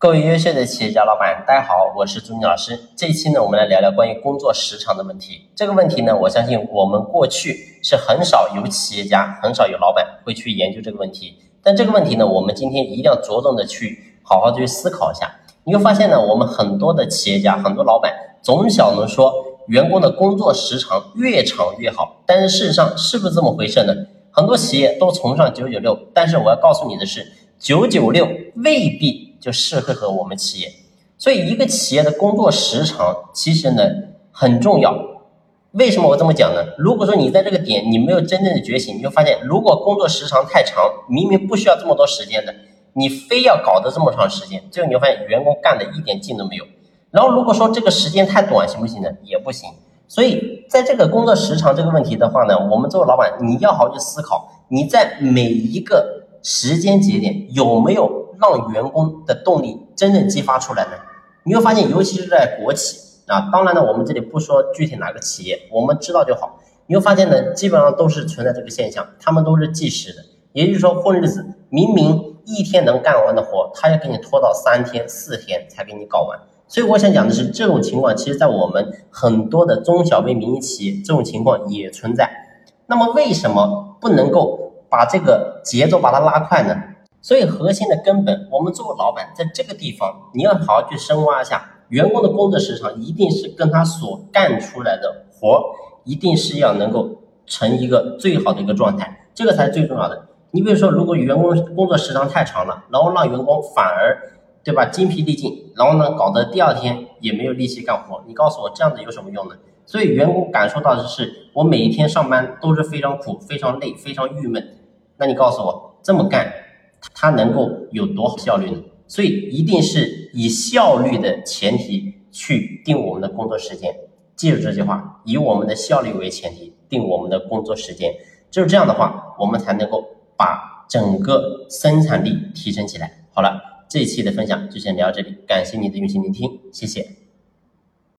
各位优秀的企业家老板，大家好，我是朱妮老师。这一期呢，我们来聊聊关于工作时长的问题。这个问题呢，我相信我们过去是很少有企业家、很少有老板会去研究这个问题。但这个问题呢，我们今天一定要着重的去好好去思考一下。你会发现呢，我们很多的企业家、很多老板总想着说员工的工作时长越长越好，但是事实上是不是这么回事呢？很多企业都崇尚九九六，但是我要告诉你的是，九九六未必。就适合和我们企业，所以一个企业的工作时长其实呢很重要。为什么我这么讲呢？如果说你在这个点你没有真正的觉醒，你就发现如果工作时长太长，明明不需要这么多时间的，你非要搞得这么长时间，最后你会发现员工干的一点劲都没有。然后如果说这个时间太短，行不行呢？也不行。所以在这个工作时长这个问题的话呢，我们作为老板，你要好好去思考，你在每一个时间节点有没有。让员工的动力真正激发出来呢？你会发现，尤其是在国企啊，当然呢，我们这里不说具体哪个企业，我们知道就好。你会发现呢，基本上都是存在这个现象，他们都是计时的，也就是说混日子，明明一天能干完的活，他要给你拖到三天四天才给你搞完。所以我想讲的是，这种情况其实在我们很多的中小微民营企业，这种情况也存在。那么为什么不能够把这个节奏把它拉快呢？所以核心的根本，我们作为老板，在这个地方你要好好去深挖一下，员工的工作时长一定是跟他所干出来的活，一定是要能够成一个最好的一个状态，这个才是最重要的。你比如说，如果员工工作时长太长了，然后让员工反而，对吧，精疲力尽，然后呢，搞得第二天也没有力气干活，你告诉我这样子有什么用呢？所以员工感受到的是，我每一天上班都是非常苦、非常累、非常郁闷。那你告诉我，这么干？它能够有多好效率呢？所以一定是以效率的前提去定我们的工作时间。记住这句话，以我们的效率为前提定我们的工作时间。只有这样的话，我们才能够把整个生产力提升起来。好了，这一期的分享就先聊到这里，感谢你的用心聆听，谢谢。